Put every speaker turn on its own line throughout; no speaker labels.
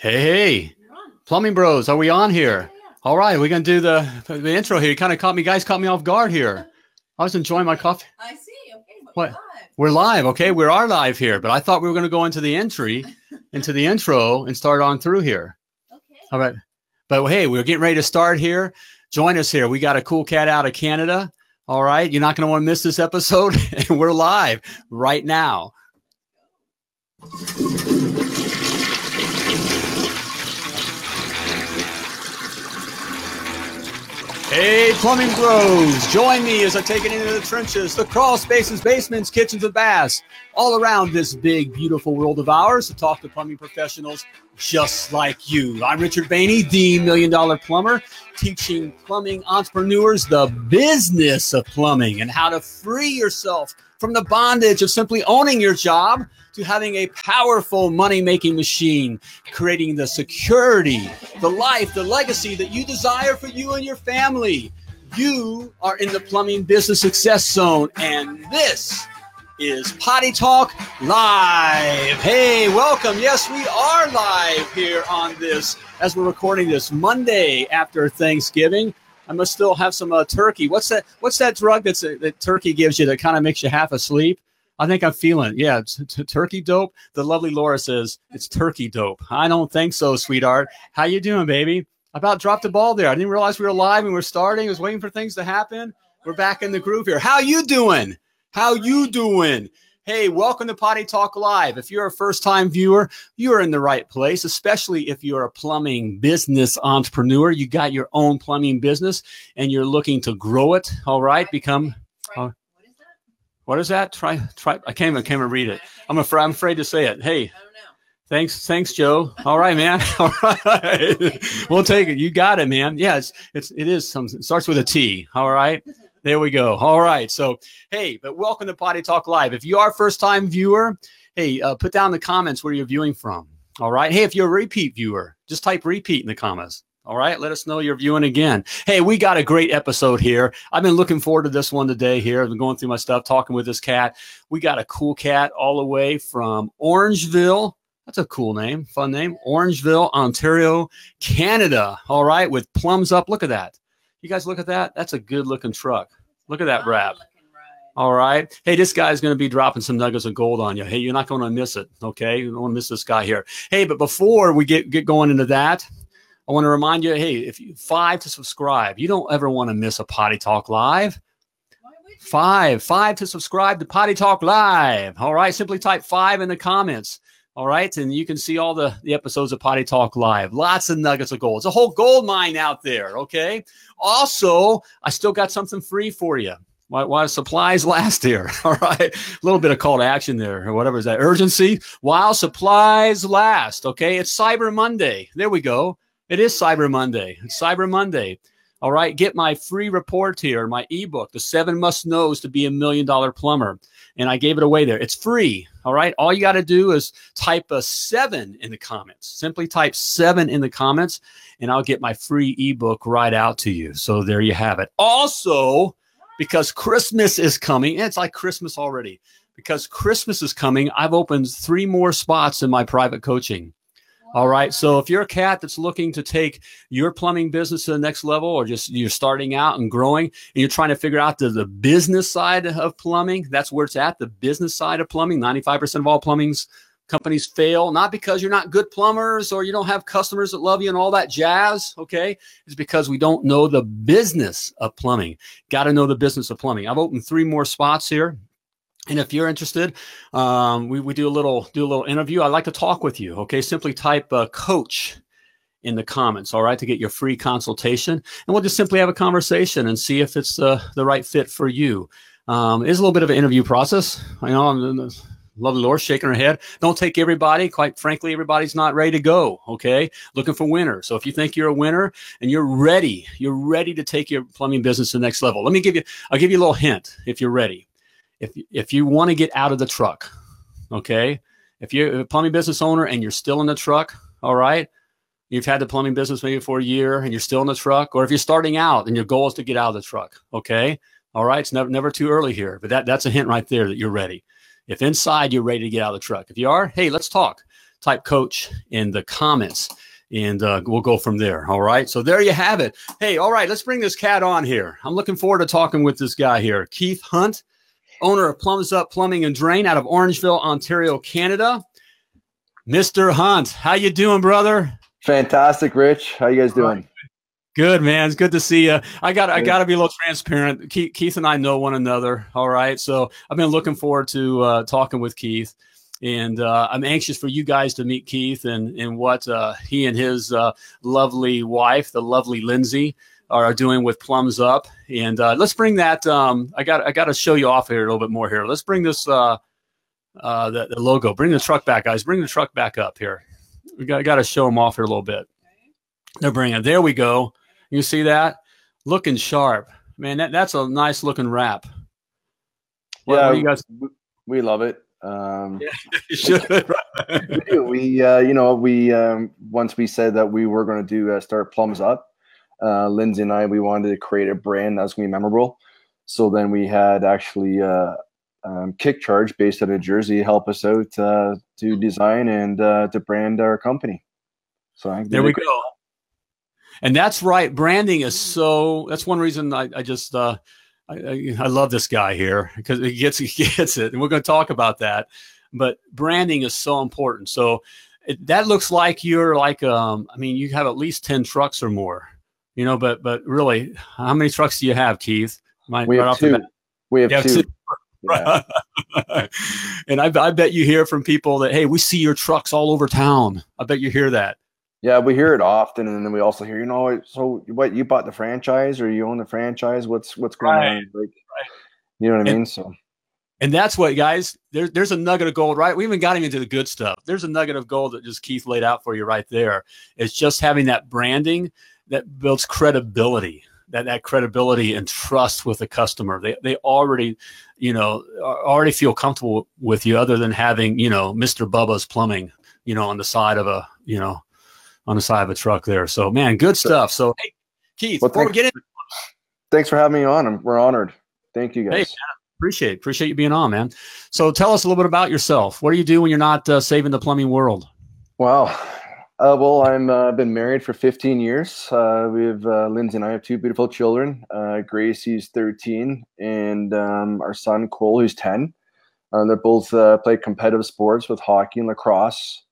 Hey, hey, plumbing bros, are we on here? All right, we're gonna do the the intro here. You kind of caught me, guys, caught me off guard here. I was enjoying my coffee.
I see. Okay. but
What?
live.
We're live, okay? We are live here, but I thought we were gonna go into the entry, into the intro, and start on through here.
Okay.
All right, but hey, we're getting ready to start here. Join us here. We got a cool cat out of Canada. All right, you're not gonna want to miss this episode, and we're live right now. Hey, plumbing bros, join me as I take it into the trenches, the crawl spaces, basements, kitchens, and baths, all around this big, beautiful world of ours to talk to plumbing professionals just like you. I'm Richard Bainey, the Million Dollar Plumber, teaching plumbing entrepreneurs the business of plumbing and how to free yourself from the bondage of simply owning your job to having a powerful money making machine, creating the security, the life, the legacy that you desire for you and your family. You are in the plumbing business success zone, and this is Potty Talk Live. Hey, welcome. Yes, we are live here on this as we're recording this Monday after Thanksgiving. I must still have some uh, turkey. What's that? What's that drug that's uh, that turkey gives you that kind of makes you half asleep? I think I'm feeling. Yeah, it's, t- turkey dope. The lovely Laura says it's turkey dope. I don't think so, sweetheart. How you doing, baby? I about dropped the ball there. I didn't realize we were live and we're starting. I was waiting for things to happen. We're back in the groove here. How you doing? How you doing? Hey, welcome to Potty Talk Live. If you're a first-time viewer, you are in the right place, especially if you're a plumbing business entrepreneur. You got your own plumbing business and you're looking to grow it. All right, become. Oh.
What is that?
what is that? Try try I can't even, can't even read it. I'm afraid I'm afraid to say it. Hey,
I don't know.
Thanks, thanks, Joe. All right, man. All right, we'll take it. You got it, man. Yeah, it's it's it is some. It starts with a T. All right, there we go. All right. So hey, but welcome to Potty Talk Live. If you are a first time viewer, hey, uh, put down the comments where you're viewing from. All right. Hey, if you're a repeat viewer, just type repeat in the comments. All right, let us know you're viewing again. Hey, we got a great episode here. I've been looking forward to this one today. Here, I've been going through my stuff, talking with this cat. We got a cool cat all the way from Orangeville. That's a cool name, fun name. Orangeville, Ontario, Canada. All right, with plums up. Look at that. You guys look at that. That's a good looking truck. Look at that
Fine
wrap. All right. Hey, this guy's going to be dropping some nuggets of gold on you. Hey, you're not going to miss it. Okay. You don't want to miss this guy here. Hey, but before we get, get going into that, I want to remind you hey, if you five to subscribe, you don't ever want to miss a Potty Talk Live.
Why would you?
Five, five to subscribe to Potty Talk Live. All right. Simply type five in the comments. All right. And you can see all the, the episodes of Potty Talk Live. Lots of nuggets of gold. It's a whole gold mine out there. Okay. Also, I still got something free for you. Why, why supplies last here? All right. A little bit of call to action there, or whatever is that urgency. While supplies last. Okay. It's Cyber Monday. There we go. It is Cyber Monday. It's Cyber Monday. All right. Get my free report here, my ebook, The Seven Must Knows to Be a Million Dollar Plumber. And I gave it away there. It's free. All right. All you got to do is type a seven in the comments. Simply type seven in the comments, and I'll get my free ebook right out to you. So there you have it. Also, because Christmas is coming, and it's like Christmas already. Because Christmas is coming, I've opened three more spots in my private coaching. All right. So if you're a cat that's looking to take your plumbing business to the next level, or just you're starting out and growing, and you're trying to figure out the, the business side of plumbing, that's where it's at. The business side of plumbing. 95% of all plumbing's companies fail, not because you're not good plumbers or you don't have customers that love you and all that jazz. Okay. It's because we don't know the business of plumbing. Got to know the business of plumbing. I've opened three more spots here. And if you're interested, um, we, we do a little do a little interview. I'd like to talk with you. Okay, simply type uh, "coach" in the comments. All right, to get your free consultation, and we'll just simply have a conversation and see if it's uh, the right fit for you. Um, it is a little bit of an interview process. I know. I'm, Lovely Laura shaking her head. Don't take everybody. Quite frankly, everybody's not ready to go. Okay, looking for winners. So if you think you're a winner and you're ready, you're ready to take your plumbing business to the next level. Let me give you. I'll give you a little hint. If you're ready, if if you want to get out of the truck, okay. If you're a plumbing business owner and you're still in the truck, all right. You've had the plumbing business maybe for a year and you're still in the truck, or if you're starting out and your goal is to get out of the truck, okay. All right. It's never never too early here, but that that's a hint right there that you're ready. If inside you're ready to get out of the truck, if you are, hey, let's talk. type coach in the comments and uh, we'll go from there. All right. So there you have it. Hey, all right, let's bring this cat on here. I'm looking forward to talking with this guy here, Keith Hunt, owner of Plums Up Plumbing and Drain out of Orangeville, Ontario, Canada. Mr. Hunt, how you doing, brother?
Fantastic, Rich. How you guys doing?
Good man, it's good to see you. I got I got to be a little transparent. Keith, Keith, and I know one another. All right, so I've been looking forward to uh, talking with Keith and uh, I'm anxious for you guys to meet Keith and and what uh, he and his uh, lovely wife, the lovely Lindsay, are doing with Plums Up. And uh, let's bring that. Um, I got I got to show you off here a little bit more here. Let's bring this uh, uh, the, the, logo. Bring the truck back, guys. Bring the truck back up here. We got got to show them off here a little bit. They're bringing. There we go. You see that? Looking sharp, man. That, that's a nice looking wrap.
What, yeah, what you guys? We love it. Um, yeah, we. We, uh, you know, we um, once we said that we were going to do uh, start plums up. Uh, Lindsay and I, we wanted to create a brand that's going to be memorable. So then we had actually uh, um, KickCharge, based out of Jersey, help us out uh, to design and uh, to brand our company.
So there we go. And that's right. Branding is so. That's one reason I, I just. Uh, I, I, love this guy here because he gets he gets it, and we're going to talk about that. But branding is so important. So it, that looks like you're like um, I mean, you have at least ten trucks or more, you know. But but really, how many trucks do you have, Keith?
we, right have two. we have two.
Yeah. and I, I bet you hear from people that hey, we see your trucks all over town. I bet you hear that.
Yeah, we hear it often, and then we also hear, you know, so what you bought the franchise or you own the franchise? What's what's going right. on? Like, right. you know what I mean? So,
and that's what guys. There's there's a nugget of gold, right? We even got him into the good stuff. There's a nugget of gold that just Keith laid out for you right there. It's just having that branding that builds credibility. That, that credibility and trust with the customer. They, they already, you know, already feel comfortable with you other than having, you know, Mr. Bubba's plumbing, you know, on the side of a, you know, on the side of a truck there. So, man, good stuff. So, hey, Keith, well, before we get in,
thanks for having me on. We're honored. Thank you, guys. Hey,
appreciate appreciate you being on, man. So, tell us a little bit about yourself. What do you do when you're not uh, saving the plumbing world?
Wow. Uh, well, I'm uh, been married for 15 years. Uh, we have uh, Lindsay and I have two beautiful children. Uh, Gracie's 13, and um, our son Cole, who's 10. Uh, they're both uh, play competitive sports with hockey and lacrosse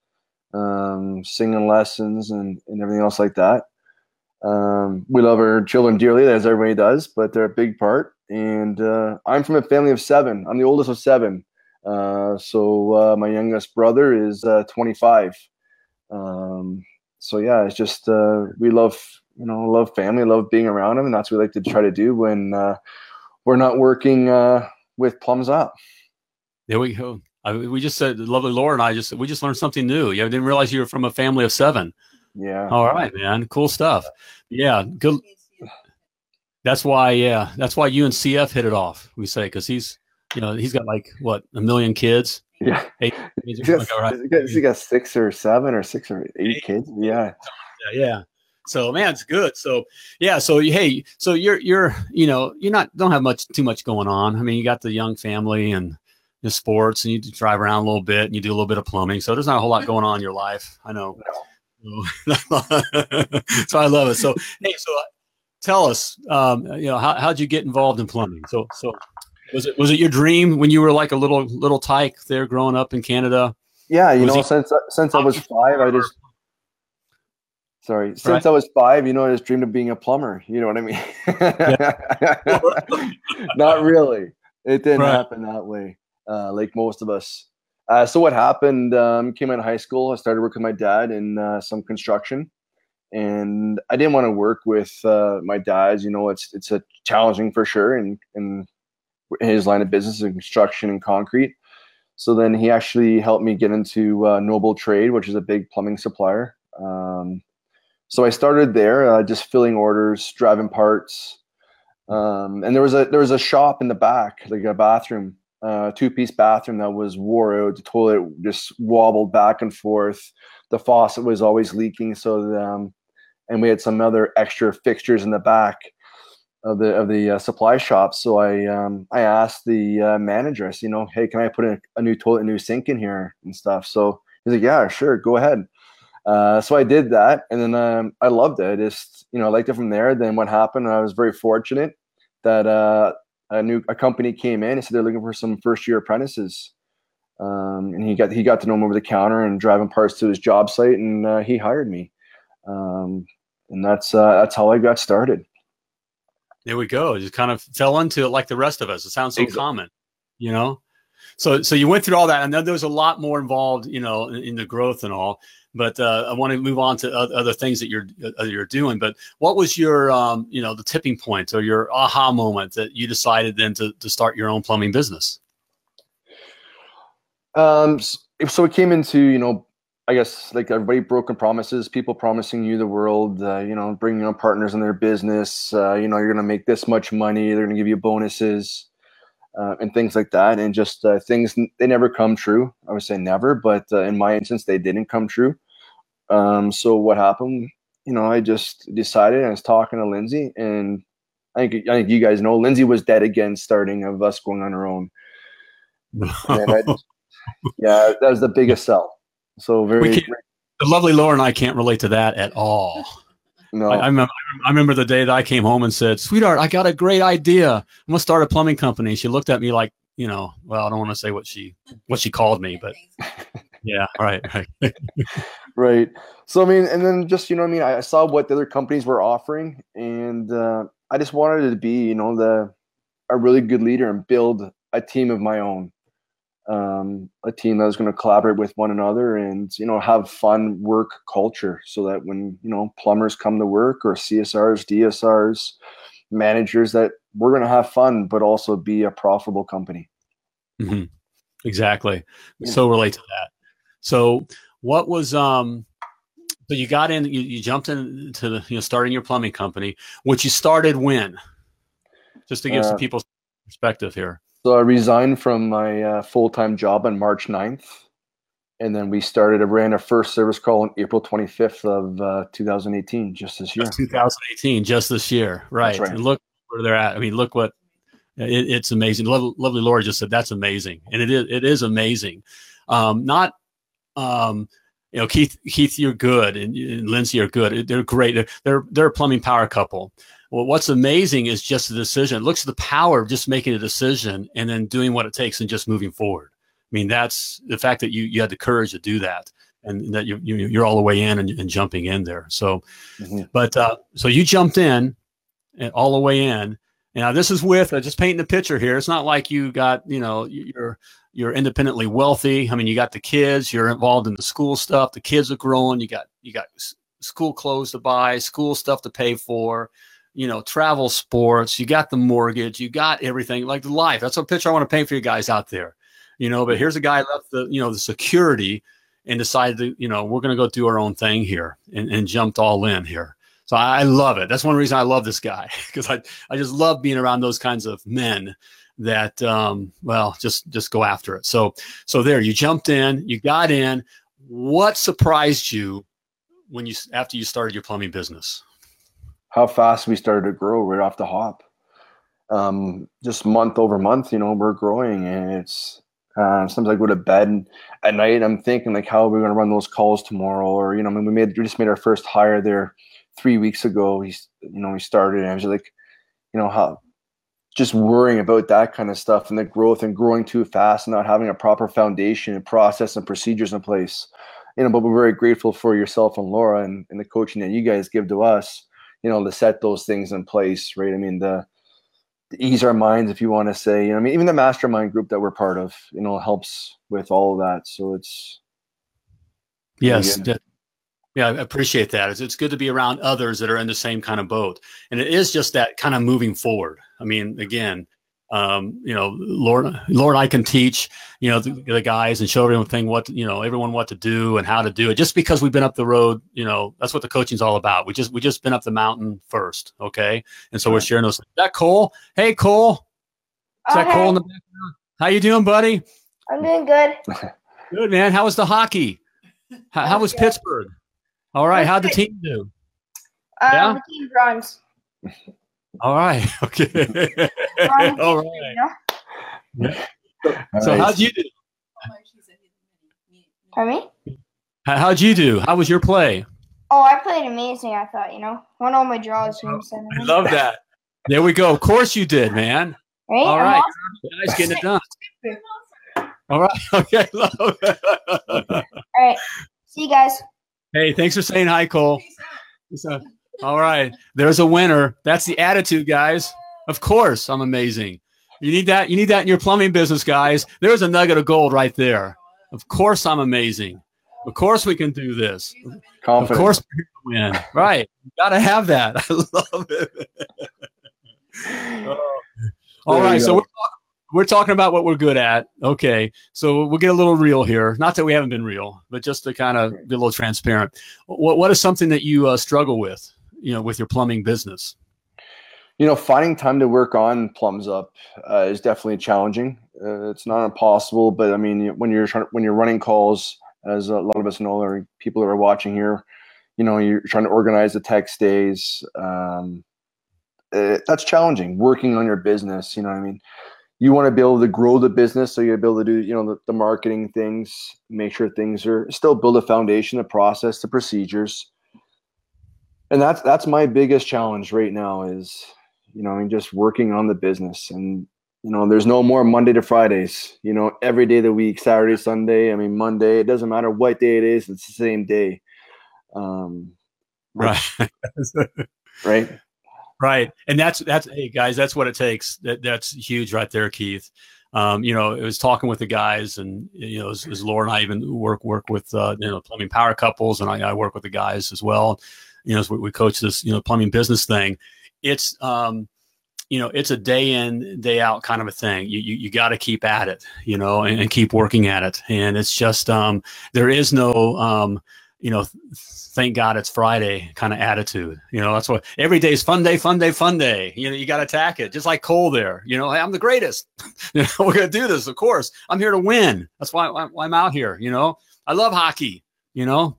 um, singing lessons, and, and everything else like that. Um, we love our children dearly, as everybody does, but they're a big part. And uh, I'm from a family of seven. I'm the oldest of seven. Uh, so uh, my youngest brother is uh, 25. Um, so yeah, it's just uh, we love you know love family, love being around them, and that's what we like to try to do when uh, we're not working uh, with plums up.
There we go. I, we just said, lovely Laura and I just we just learned something new. You didn't realize you were from a family of seven.
Yeah.
All right, man. Cool stuff. Yeah. Good. That's why. Yeah. That's why you and CF hit it off. We say because he's, you know, he's got like what a million kids.
Yeah. Eight, he's, got, got, he got six or seven or six or eight, eight. kids. Yeah.
Yeah. Yeah. So man, it's good. So yeah. So hey, so you're you're you know you're not don't have much too much going on. I mean, you got the young family and the sports and you drive around a little bit and you do a little bit of plumbing. So there's not a whole lot going on in your life. I know. so I love it. So, hey, so tell us, um, you know, how, how'd you get involved in plumbing? So, so was it, was it your dream when you were like a little, little tyke there growing up in Canada?
Yeah. You was know, since, since I was five, I just, sorry, since right. I was five, you know, I just dreamed of being a plumber. You know what I mean? not really. It didn't right. happen that way uh, like most of us. Uh, so what happened? Um, came out of high school. I started working with my dad in uh, some construction, and I didn't want to work with uh, my dad. You know, it's it's a challenging for sure, and in his line of business in construction and concrete. So then he actually helped me get into uh, Noble Trade, which is a big plumbing supplier. Um, so I started there, uh, just filling orders, driving parts, um, and there was a there was a shop in the back, like a bathroom uh, two piece bathroom that was wore out. The toilet just wobbled back and forth. The faucet was always leaking. So, um, and we had some other extra fixtures in the back of the of the uh, supply shop. So I um, I asked the uh, manager, I said, you know, hey, can I put a, a new toilet, a new sink in here and stuff? So He's like, yeah, sure, go ahead. Uh, so I did that, and then um, I loved it. I just you know I liked it from there. Then what happened? I was very fortunate that uh, a new a company came in and said they're looking for some first year apprentices. Um, and he got he got to know him over the counter and driving parts to his job site, and uh, he hired me. Um, and that's uh, that's how I got started.
There we go. Just kind of fell into it like the rest of us. It sounds so
Exactly.
common, you know. So, so you went through all that, and then there's a lot more involved, you know, in, in the growth and all. But uh, I want to move on to other things that you're uh, you're doing. But what was your, um, you know, the tipping point or your aha moment that you decided then to to start your own plumbing business?
Um, so it came into you know, I guess like everybody broken promises, people promising you the world, uh, you know, bringing on partners in their business. Uh, you know, you're gonna make this much money. They're gonna give you bonuses. Uh, and things like that, and just uh, things they never come true. I would say never, but uh, in my instance, they didn't come true. Um, so what happened? You know, I just decided. I was talking to Lindsay, and I think I think you guys know Lindsay was dead against starting of us going on our own. And I just- yeah, that was the biggest sell. So very
We can't- the lovely Laura and I can't relate to that at all.
no.
I, I, remember, I remember the day that I came home and said, "Sweetheart, I got a great idea. I'm gonna start a plumbing company." She looked at me like, you know, well, I don't want to say what she what she called me, but yeah, right, right.
right so i mean and then just you know i mean i I saw what the other companies were offering and uh, i just wanted to be you know the a really good leader and build a team of my own um, a team that was going to collaborate with one another and you know have fun work culture so that when you know plumbers come to work or csrs dsrs managers that we're going to have fun but also be a profitable company
hmm Exactly.
Yeah.
So relate to that. So what was um so you got in you, you jumped into the you know starting your plumbing company, which you started when? Just to give some
Uh,
people perspective here.
So I resigned from my uh, full time job on March 9th. And then we started, I ran our first service call on April 25th of uh, 2018, just this year.
That's 2018, just this year, right?
right.
And look where they're at. I mean, look what it, it's amazing. Lovely, lovely Laura just said that's amazing, and it is it is amazing. Um, not, um, you know, Keith, Keith, you're good, and, and Lindsay are good. They're great. They're, they're they're a plumbing power couple. Well, what's amazing is just the decision. It looks at the power of just making a decision and then doing what it takes and just moving forward. I mean, that's the fact that you you had the courage to do that, and that you, you you're all the way in and, and jumping in there. So.
Mhm.
But uh, so you jumped in and all the way in. Now this is with uh, just painting the picture here. It's not like you got you know you're you're independently wealthy. I mean, you got the kids. You're involved in the school stuff. The kids are growing. You got you got s- school clothes to buy, school stuff to pay for. You know, travel, sports. You got the mortgage. You got everything like the life. That's a picture I want to paint for you guys out there. You know, but here's a guy left the you know the security and decided to, you know, we're going to go do our own thing here and, and jumped all in here. So I, love it. That's one reason I love this guy because I, I just love being around those kinds of men that, um, well, just, just go after it. So, so there you jumped in, you got in. What surprised you when you, after you started your plumbing business?
How fast we started to grow right off the hop. Um, just month over month, you know, we're growing and it's, uh, sometimes I go to bed at night I'm thinking like, how are we going to run those calls tomorrow? Or, you know, I mean, we made, we just made our first hire there three weeks ago. He's, you know, we started and I was like, you know, how, just worrying about that kind of stuff and the growth and growing too fast and not having a proper foundation and process and procedures in place. You know, but we're very grateful for yourself and Laura and, and the coaching that you guys give to us, you know, to set those things in place, right? I mean, the, ease our minds, if you want to say, you know, I mean, even the mastermind group that we're part of, you know, helps with all of that. So it's,
Yes. that- yeah, I appreciate that. It's, it's good to be around others that are in the same kind of boat. And it is just that kind of moving forward. I mean, again, um, you know, Lord, Lord, I can teach, you know, the, the guys and show everything what, you know, everyone what to do and how to do it. Just because we've been up the road, you know, that's what the coaching's all about. We just, we just been up the mountain first. Okay. And so we're sharing those. Is that Cole? Hey, Cole. Is that
Okay,
Cole in the background? How you doing, buddy?
I'm doing good.
Good, man. How was the hockey? How, how was
Good.
Pittsburgh? All right. How'd the team do?
Um,
Yeah?
The team bronze.
All right. Okay.
Bronze
All
team,
right.
you know?
So how'd you do?
Pardon me?
How- How'd you do? How was your play?
Oh, I played amazing. I thought, you know, won all my draws. Oh, you know, seven.
I love that. There we go. Of course you did, man.
Right?
All
awesome.
Guys, getting it done. All right. Okay. love it.
All right. See you guys.
hey, thanks for saying hi, Cole.
Peace out.
So- all right. There's a winner. That's the attitude, guys. Of course, I'm amazing. You need that. You need that in your plumbing business, guys. There's a nugget of gold right there. Of course, I'm amazing. Of course, we can do this. Of course, gonna win. Right. You got to have that. I love it. Oh. All right.
you
So we're, we're talking about what we're good at. Okay. So we'll get a little real here. Not that we haven't been real, but just to kind of be a little transparent. What What is something that you uh, struggle with? You know, with your plumbing business.
you know, finding time to work on plums up uh, is definitely challenging. Uh, it's not impossible, but I mean, when you're trying, when you're running calls, as a lot of us know, or people that are watching here, you know, you're trying to organize the text days. Um, uh, that's challenging. Working on your business, you know what I mean. You want to be able to grow the business, so you're able to do, you know, the, the marketing things, make sure things are still build a foundation, the process, the procedures, and that's that's my biggest challenge right now is you know, I mean, just working on the business. And, you know, there's no more Monday to Fridays, you know, every day of the week, Saturday, Sunday. I mean, Monday, it doesn't matter what day it is, it's the same day. Um,
Right.
right.
Right. And that's that's hey guys, that's what it takes. That that's huge right there, Keith. Um, you know, it was talking with the guys and you know, as, as Laura and I even work work with uh, you know, plumbing power couples and I, I work with the guys as well. You know, as we, we coach this, you know, plumbing business thing. It's um you know, it's a day in, day out kind of a thing. You you, you got to keep at it, you know, and, and keep working at it. And it's just um, there is no um, you know, thank God it's Friday kind of attitude. You know, that's what every day's fun day, fun day, fun day. You know, you got to attack it, just like Cole there. You know, hey, I'm the greatest. you know, we're gonna do this. Of course, I'm here to win. That's why, why why I'm out here. You know, I love hockey. You know,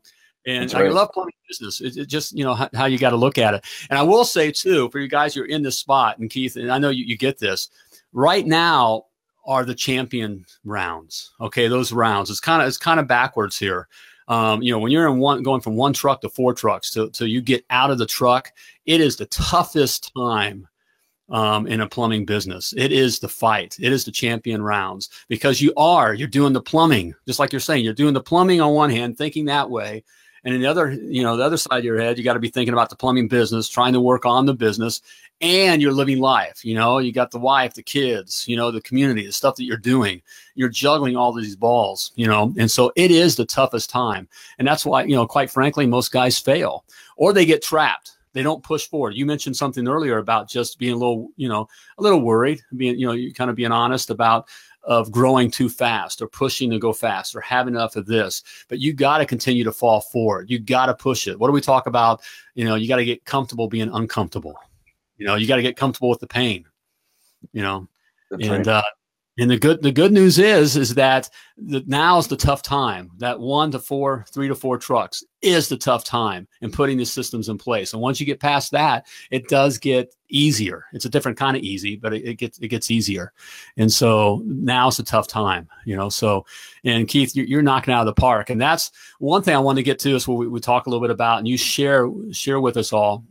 and
That's
I love plumbing business. It's it just you know how, how you got to look at it. And I will say too, for you guys who are in this spot, and Keith, and I know you, you get this right now are the champion rounds. Okay, those rounds. It's kind of it's kind of backwards here. Um, you know, when you're in one going from one truck to four trucks till till you get out of the truck, it is the toughest time um, in a plumbing business. It is the fight. It is the champion rounds because you are you're doing the plumbing, just like you're saying. You're doing the plumbing on one hand, thinking that way, and in the other, you know, the other side of your head, you got to be thinking about the plumbing business, trying to work on the business, and you're living life. You know, you got the wife, the kids, you know, the community, the stuff that you're doing. You're juggling all these balls, you know, and so it is the toughest time, and that's why, you know, quite frankly, most guys fail or they get trapped. They don't push forward. You mentioned something earlier about just being a little, you know, a little worried, being, you know, you kind of being honest about of growing too fast or pushing to go fast or having enough of this. But you got to continue to fall forward. You got to push it. What do we talk about? You know, you got to get comfortable being uncomfortable. You know, you got to get comfortable with the pain. You know,
That's
and
right.
uh, and the good the good news is is that the, now's the tough time. That one to four, three to four trucks is the tough time in putting the systems in place. And once you get past that, it does get easier. It's a different kind of easy, but it, it gets it gets easier. And so now's the tough time, you know. So, and Keith, you're, you're knocking out of the park. And that's one thing I want to get to is what we, we talk a little bit about, and you share share with us all.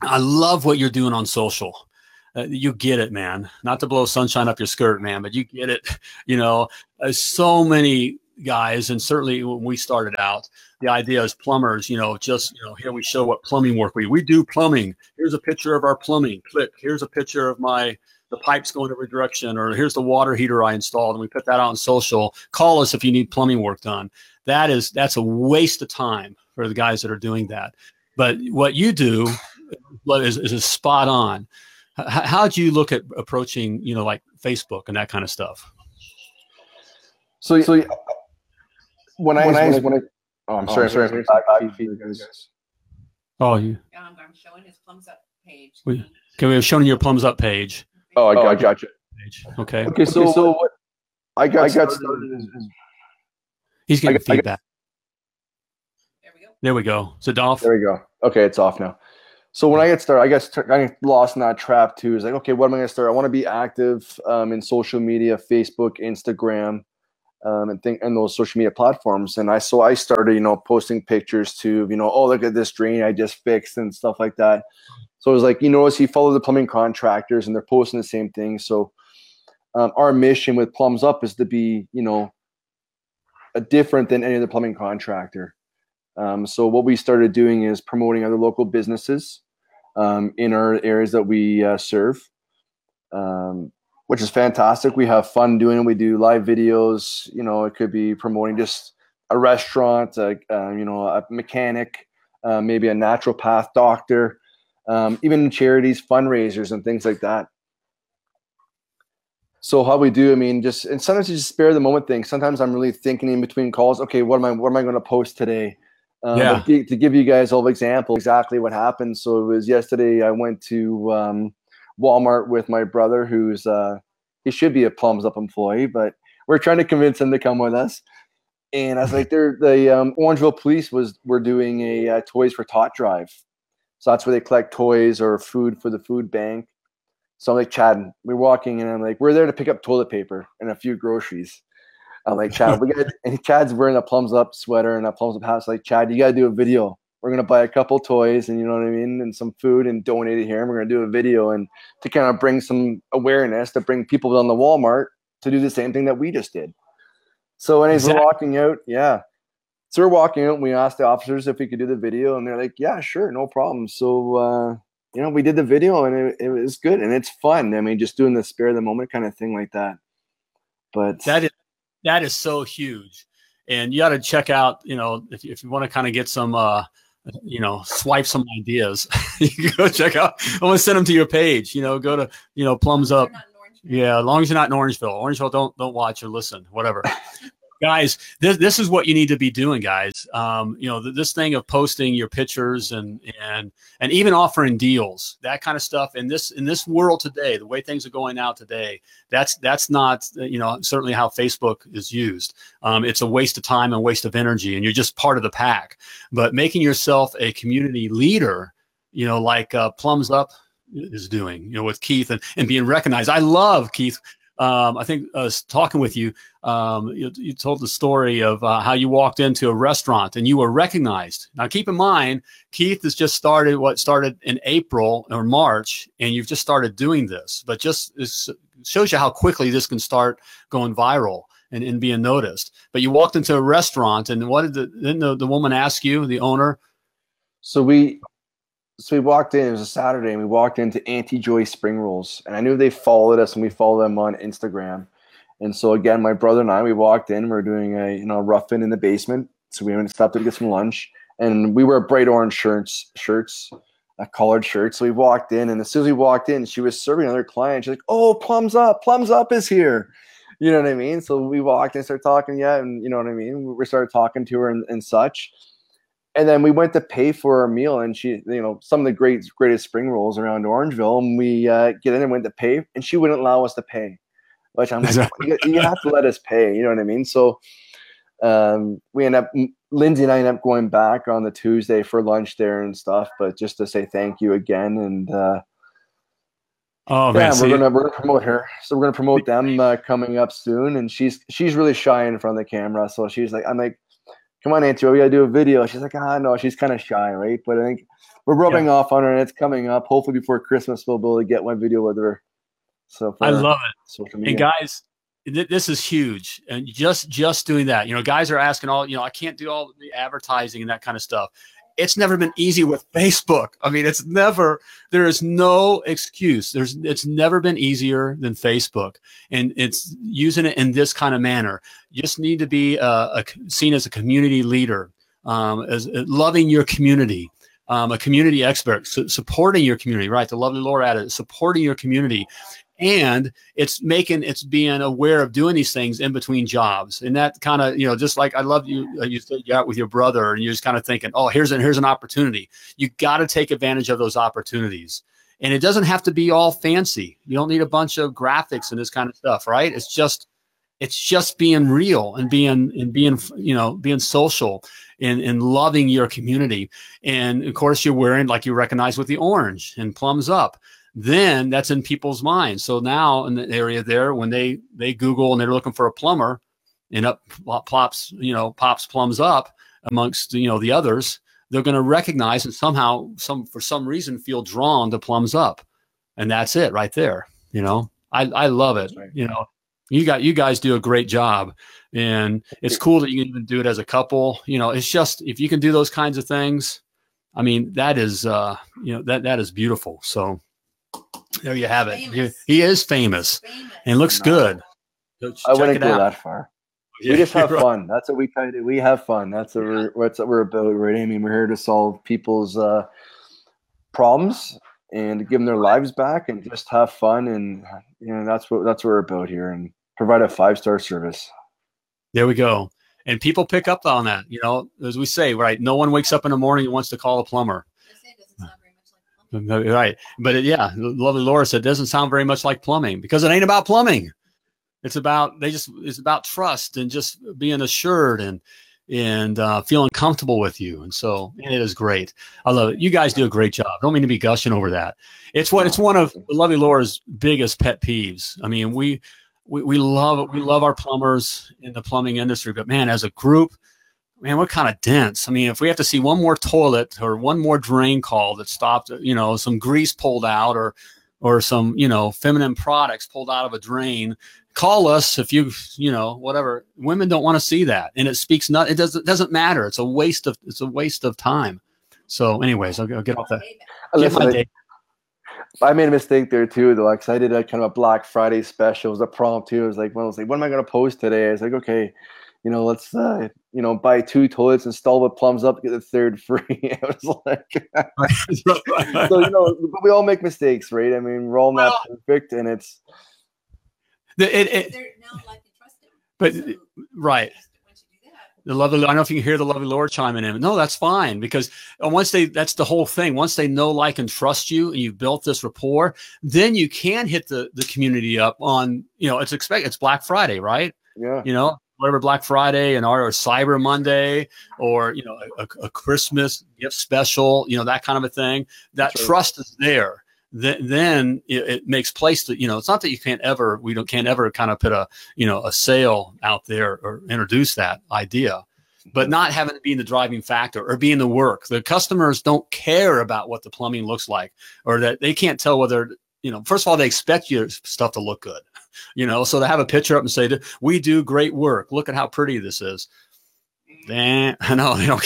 I love what you're doing on social uh, you get it, man. Not to blow sunshine up your skirt, man, but you get it. You know, uh, so many guys, and certainly when we started out, the idea is plumbers. You know, just you know, here we show what plumbing work we we do plumbing. Here's a picture of our plumbing. Click. Here's a picture of my the pipes going every direction, or here's the water heater I installed, and we put that out on social. Call us if you need plumbing work done. That is that's a waste of time for the guys that are doing that. But what you do is, is, is spot on how do you look at approaching you know like facebook and that kind of stuff
So, so when I
When I-
when I oh, I'm
Oh,
sorry,
I'm sorry,
sorry,
sorry.
back- back feed,
oh you
Um, I'm showing his thumbs up page.
We- okay we have shown your plumbs up page
Oh, I
Oh, I
got,
got
you.
page okay
Okay, so, so what I got,
I got
started is, is
he's getting
I got- I got-
feedback
There we go.
there we go so dolph
There we go. Okay, it's off now. So when I get started, I st- I get lost in that trap too. Is like, okay, what am I going to start? I want to be active um, in social media, Facebook, Instagram. um, and think and those social media platforms. And I so I started, you know, posting pictures to, you know, oh look at this drain I just fixed and stuff like that. So it was like, you know, notice you follow the plumbing contractors and they're posting the same thing. So um, our mission with Plumbs Up is to be, you know, different than any other plumbing contractor. Um, so what we started doing is promoting other local businesses um, in our areas that we uh, serve. Um, which is fantastic. We have fun doing it. We do live videos. You know, it could be promoting just a restaurant, a, uh, you know, a mechanic, uh, maybe a naturopath doctor, um, even charities, fundraisers, and things like that. So how we do, I mean, just and sometimes you just spare the moment thing. Sometimes I'm really thinking in between calls. Okay, what am I? What am I going to post today? Um, yeah. To give you guys all examples, exactly what happened. So it was yesterday. I went to um, Walmart with my brother, who's uh, he should be a plums Up employee, but we're trying to convince him to come with us. And I was like, "They're the um, Orangeville Police was we're doing a uh, Toys for Tot drive, so that's where they collect toys or food for the food bank." So I'm like, Chad, we're walking, and I'm like, we're there to pick up toilet paper and a few groceries. I'm like, Chad, we got, and Chad's wearing a plums Up sweater and a plums Up hat. It's like, Chad, you got to do a video we're gonna buy a couple toys and you know what I mean, and some food and donate it here. And we're gonna do a video and to kind of bring some awareness to bring people down the Walmart to do the same thing that we just did. So anyways, exactly. we're walking out, yeah. So we're walking out and we asked the officers if we could do the video, and they're like, Yeah, sure, no problem. So uh, you know, we did the video and it, it was good and it's fun. I mean, just doing the spare of the moment kind of thing like that. But
that is that is so huge. And you got to check out, you know, if, if you want to kind of get some uh you know, swipe some ideas. you can go check out. I'm gonna send them to your page. You know, go to you know plums Up. Yeah, as long as you're not in Orangeville. Orangeville, don't don't watch or listen, whatever guys, this, this is what you need to be doing, guys. Um, you know, this thing of posting your pictures and and and even offering deals, that kind of stuff. In this in this world today, the way things are going out today, that's that's not you know certainly how Facebook is used. Um, it's a waste of time and waste of energy, and you're just part of the pack. But making yourself a community leader, you know, like uh, Plumbs Up is doing, you know, with Keith and, and being recognized. I love Keith um, I think uh, talking with you, um, you, you, told the story of uh, how you walked into a restaurant and you were recognized. Now, keep in mind, Keith has just started what started in April or March, and you've just started doing this. But just shows you how quickly this can start going viral and, and being noticed. But you walked into a restaurant, and what did the, didn't the, the woman ask you, the owner?
So we so we walked in. It was a Saturday, and we walked into Auntie Joy Spring Rolls, and I knew they followed us, and we followed them on Instagram. And so again, my brother and I, we walked in. We are doing a you know rough-in in the basement, so we went and stopped to get some lunch, and we wear bright orange shirts, shirts, uh, a collared shirt. So we walked in, and as soon as we walked in, she was serving another client. She's like, "Oh, Plums Up, Plums Up is here." You know what I mean? So we walked and started talking, yeah, and you know what I mean. We started talking to her and, and such and then we went to pay for our meal and she you know some of the great greatest spring rolls around orangeville and we uh, get in and went to pay and she wouldn't allow us to pay which i'm like you, you, have to let us pay you know what i mean so um, we end up lindsay and i end up going back on the tuesday for lunch there and stuff but just to say thank you again and uh,
Oh man,
yeah, we're gonna we're gonna promote her. So we're gonna promote them uh, coming up soon, and she's she's really shy in front of the camera. So she's like, I'm like, come on, Auntie, we gotta do a video. She's like, ah, no, she's kind of shy, right? But I think we're rubbing yeah. off on her, and it's coming up. Hopefully, before Christmas, we'll be able to get one video with her. So
I love it. And guys, th- this is huge, and just just doing that, you know, guys are asking all, you know, I can't do all the advertising and that kind of stuff it's never been easy with Facebook. I mean, it's never, there is no excuse. There's, it's never been easier than Facebook. And it's using it in this kind of manner. You just need to be uh, a, seen as a community leader, um, as uh, loving your community. Um, a community expert, su- supporting your community, right? The lovely Laura added supporting your community and it's making it's being aware of doing these things in between jobs. And that kind of you know just like i love you uh, you you out with your brother and you're just kind of thinking oh here's an here's an opportunity. You got to take advantage of those opportunities. And it doesn't have to be all fancy. You don't need a bunch of graphics and this kind of stuff right? It's just it's just being real and being and being you know being social and, and loving your community. And of course you're wearing like you recognize with the orange and plums Up then that's in people's minds. So now in the area there, when they they Google and they're looking for a plumber, and up plops, you know, pops plums up amongst you know the others, they're going to recognize and somehow some for some reason feel drawn to plums up, and that's it right there. You know, I I love it.
Right.
You know, you got you guys do a great job, and it's cool that you can even do it as a couple. You know, it's just if you can do those kinds of things, I mean, that is uh, you know that that is beautiful. So there you have it. He, he is famous
Famous.
and looks
No.
good. So
I wouldn't go
out.
that far.
Yeah,
we just have
right.
fun. That's what we try to do. We have fun. That's what we're what's what we're about, right? I mean, we're here to solve people's uh, problems and give them their lives back, and just have fun. And you know, that's what that's what we're about here, and provide a five star service.
There we go. And people pick up on that. You know, as we say, right? No one wakes up in the morning and wants to call a plumber. Right. But it, yeah, lovely Laura said it doesn't sound very much like plumbing because it ain't about plumbing. It's about they just it's about trust and just being assured and and uh, feeling comfortable with you. And so it is great. I love it. You guys do a great job. Don't mean to be gushing over that. It's what it's one of lovely Laura's biggest pet peeves. I mean, we we, we love. We love our plumbers in the plumbing industry, but man, as a group, man, we're kind of dense. I mean, if we have to see one more toilet or one more drain call that stopped, uh, you know, some grease pulled out or or some, you know, feminine products pulled out of a drain, call us if you, you know, whatever. Women don't want to see that. And it speaks not it doesn't doesn't matter. It's a waste of it's a waste of time. So anyways, I'll, I'll get off that. Get
I- made a mistake there too, though. Because I did a kind of a Black Friday special. It was a prompt too. It was like, well, I was like, what am I going to post today? I was like, okay, you know, let's, uh, you know, buy two toilets, install the plums up, get the third free. I was like, so you know, but we all make mistakes, right? I mean, we're all not perfect, and it's
The- it- it-
They're now like and trusting.
But-
So,
right.
Once you do
The lovely, I don't know if you can hear the lovely Laura chiming in. No, that's fine because uh, once they, that's the whole thing. Once they know, like, and trust you, and you've built this rapport, then you can hit the the community up on, you know, it's expect it's Black Friday, right?
yeah,
You know, whatever Black Friday and our or Cyber Monday or you know a, a Christmas gift special, you know that kind of a thing. That
right.
trust is there. Th- then it, it makes place to you know it's not that you can't ever we don't can't ever kind of put a you know a sale out there or introduce that idea but not having to be the driving factor or being the work the customers don't care about what the plumbing looks like or that they can't tell whether you know first of all they expect your stuff to look good you know so to have a picture up and say we do great work look at how pretty this is then i know you know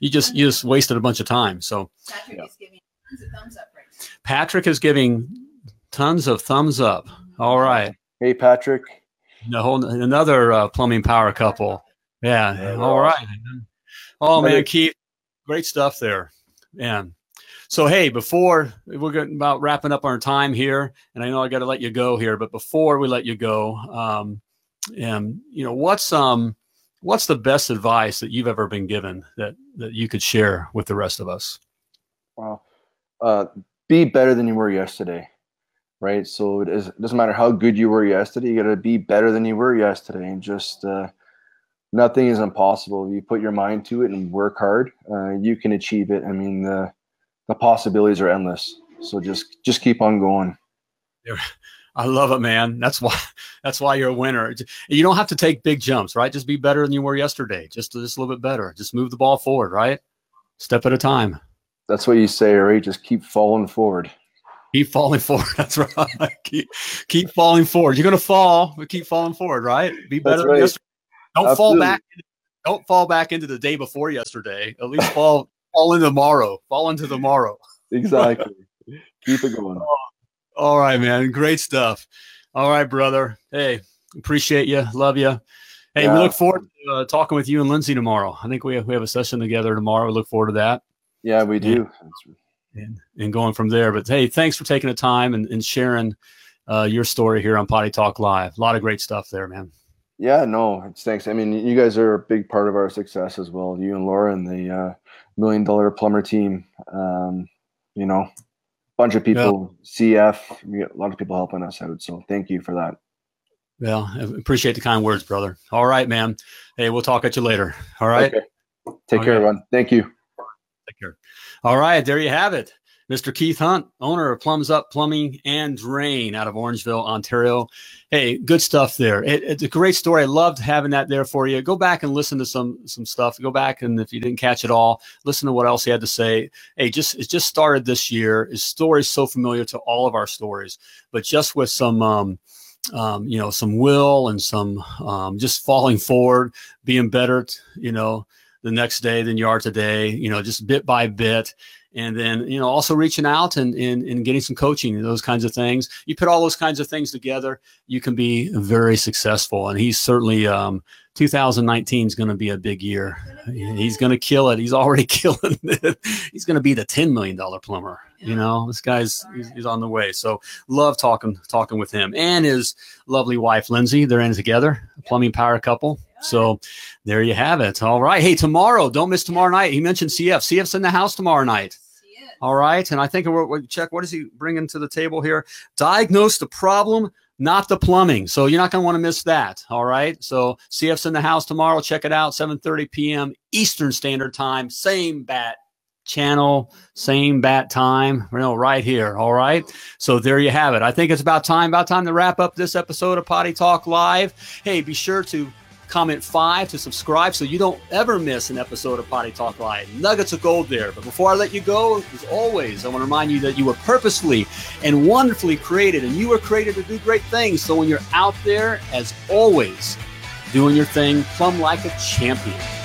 you just you just wasted a bunch of time so
Patrick
Yeah.
is giving tons of thumbs up right now.
patrick is giving tons of thumbs up all right
Hey, Patrick.
a whole another uh, plumbing power couple. Yeah.
Yeah,
All. Oh man, Keith, great stuff there. Man. So hey, before we're getting about wrapping up our time here, and I know I got to let you go here, but before we let you go, um, and you know what's um what's the best advice that you've ever been given that that you could share with the rest of us?
Wow. Uh, be better than you were yesterday, right? So it, is, it doesn't matter how good you were yesterday. You got to be better than you were yesterday, and just uh, nothing is impossible. If you put your mind to it and work hard, uh, you can achieve it. I mean, the the possibilities are endless. So just just keep on going.
I love it, man. That's why that's why you're a winner. You don't have to take big jumps, right? Just be better than you were yesterday. Just just a little bit better. Just move the ball forward, right? Step at a time.
That's what you say, right? Just keep falling forward.
Keep falling forward. That's right. keep keep falling forward. You're gonna fall, but keep falling forward, right? Be better
right.
yesterday. Don't fall back. Don't fall back into the day before yesterday. At least fall fall into tomorrow. Fall into tomorrow.
Exactly. keep it going.
All right, man. Great stuff. All right, brother. Hey, appreciate you. Love you. Hey, we look forward to uh, talking with you and Lindsay tomorrow. I think we have, we have a session together tomorrow. We look forward to that
Yeah, we do.
and, and going from there. But hey, thanks for taking the time and, and sharing uh, your story here on Potty Talk Live. A lot of great stuff there, man.
Yeah, no, it's thanks. I mean, you guys are a big part of our success as well. You and Laura and the uh, million dollar plumber team. Um, you know, bunch of people, CF, we got a lot of people helping us out. So thank you for that.
Well, appreciate the kind words, brother. All right, man. Hey, we'll talk at you later. All right.
Okay. Take care, everyone. Thank you.
Take care. All right, there you have it. Mr. Keith Hunt, owner of Plums Up Plumbing and Drain out of Orangeville, Ontario. Hey, good stuff there. It, it's a great story. I loved having that there for you. Go back and listen to some some stuff. Go back and if you didn't catch it all, listen to what else he had to say. Hey, just it just started this year. His story is so familiar to all of our stories, but just with some um, um, you know, some will and some um, just falling forward, being better, you know, the next day than you are today, you know, just bit by bit. And then, you know, also reaching out and, and, and getting some coaching and those kinds of things. You put all those kinds of things together, you can be very successful. And he's certainly, um, 2019 is going to be a big year. He's going to kill it. He's already killing it. He's going to be the $10 million plumber. You know, this guy's he's, he's, on the way. So love talking talking with him and his lovely wife Lindsay. They're in together, a plumbing power couple. So there you have it. All right. Hey, tomorrow, don't miss tomorrow night. He mentioned CF. CF's in the house tomorrow night. All right. And I think we're, we check what is he bringing to the table here? Diagnose the problem, not the plumbing. So you're not going to want to miss that. All right. So CF's in the house tomorrow. Check it out. 7:30 p.m. Eastern Standard Time. Same bat channel, same bat time, you know, right here. All right. So there you have it. I think it's about time, about time to wrap up this episode of Potty Talk Live. Hey, be sure to comment five to subscribe so you don't ever miss an episode of Potty Talk Live. Nuggets of gold there. But before I let you go, as always, I want to remind you that you were purposefully and wonderfully created, and you were created to do great things. So when you're out there, as always, doing your thing, plumb like a champion.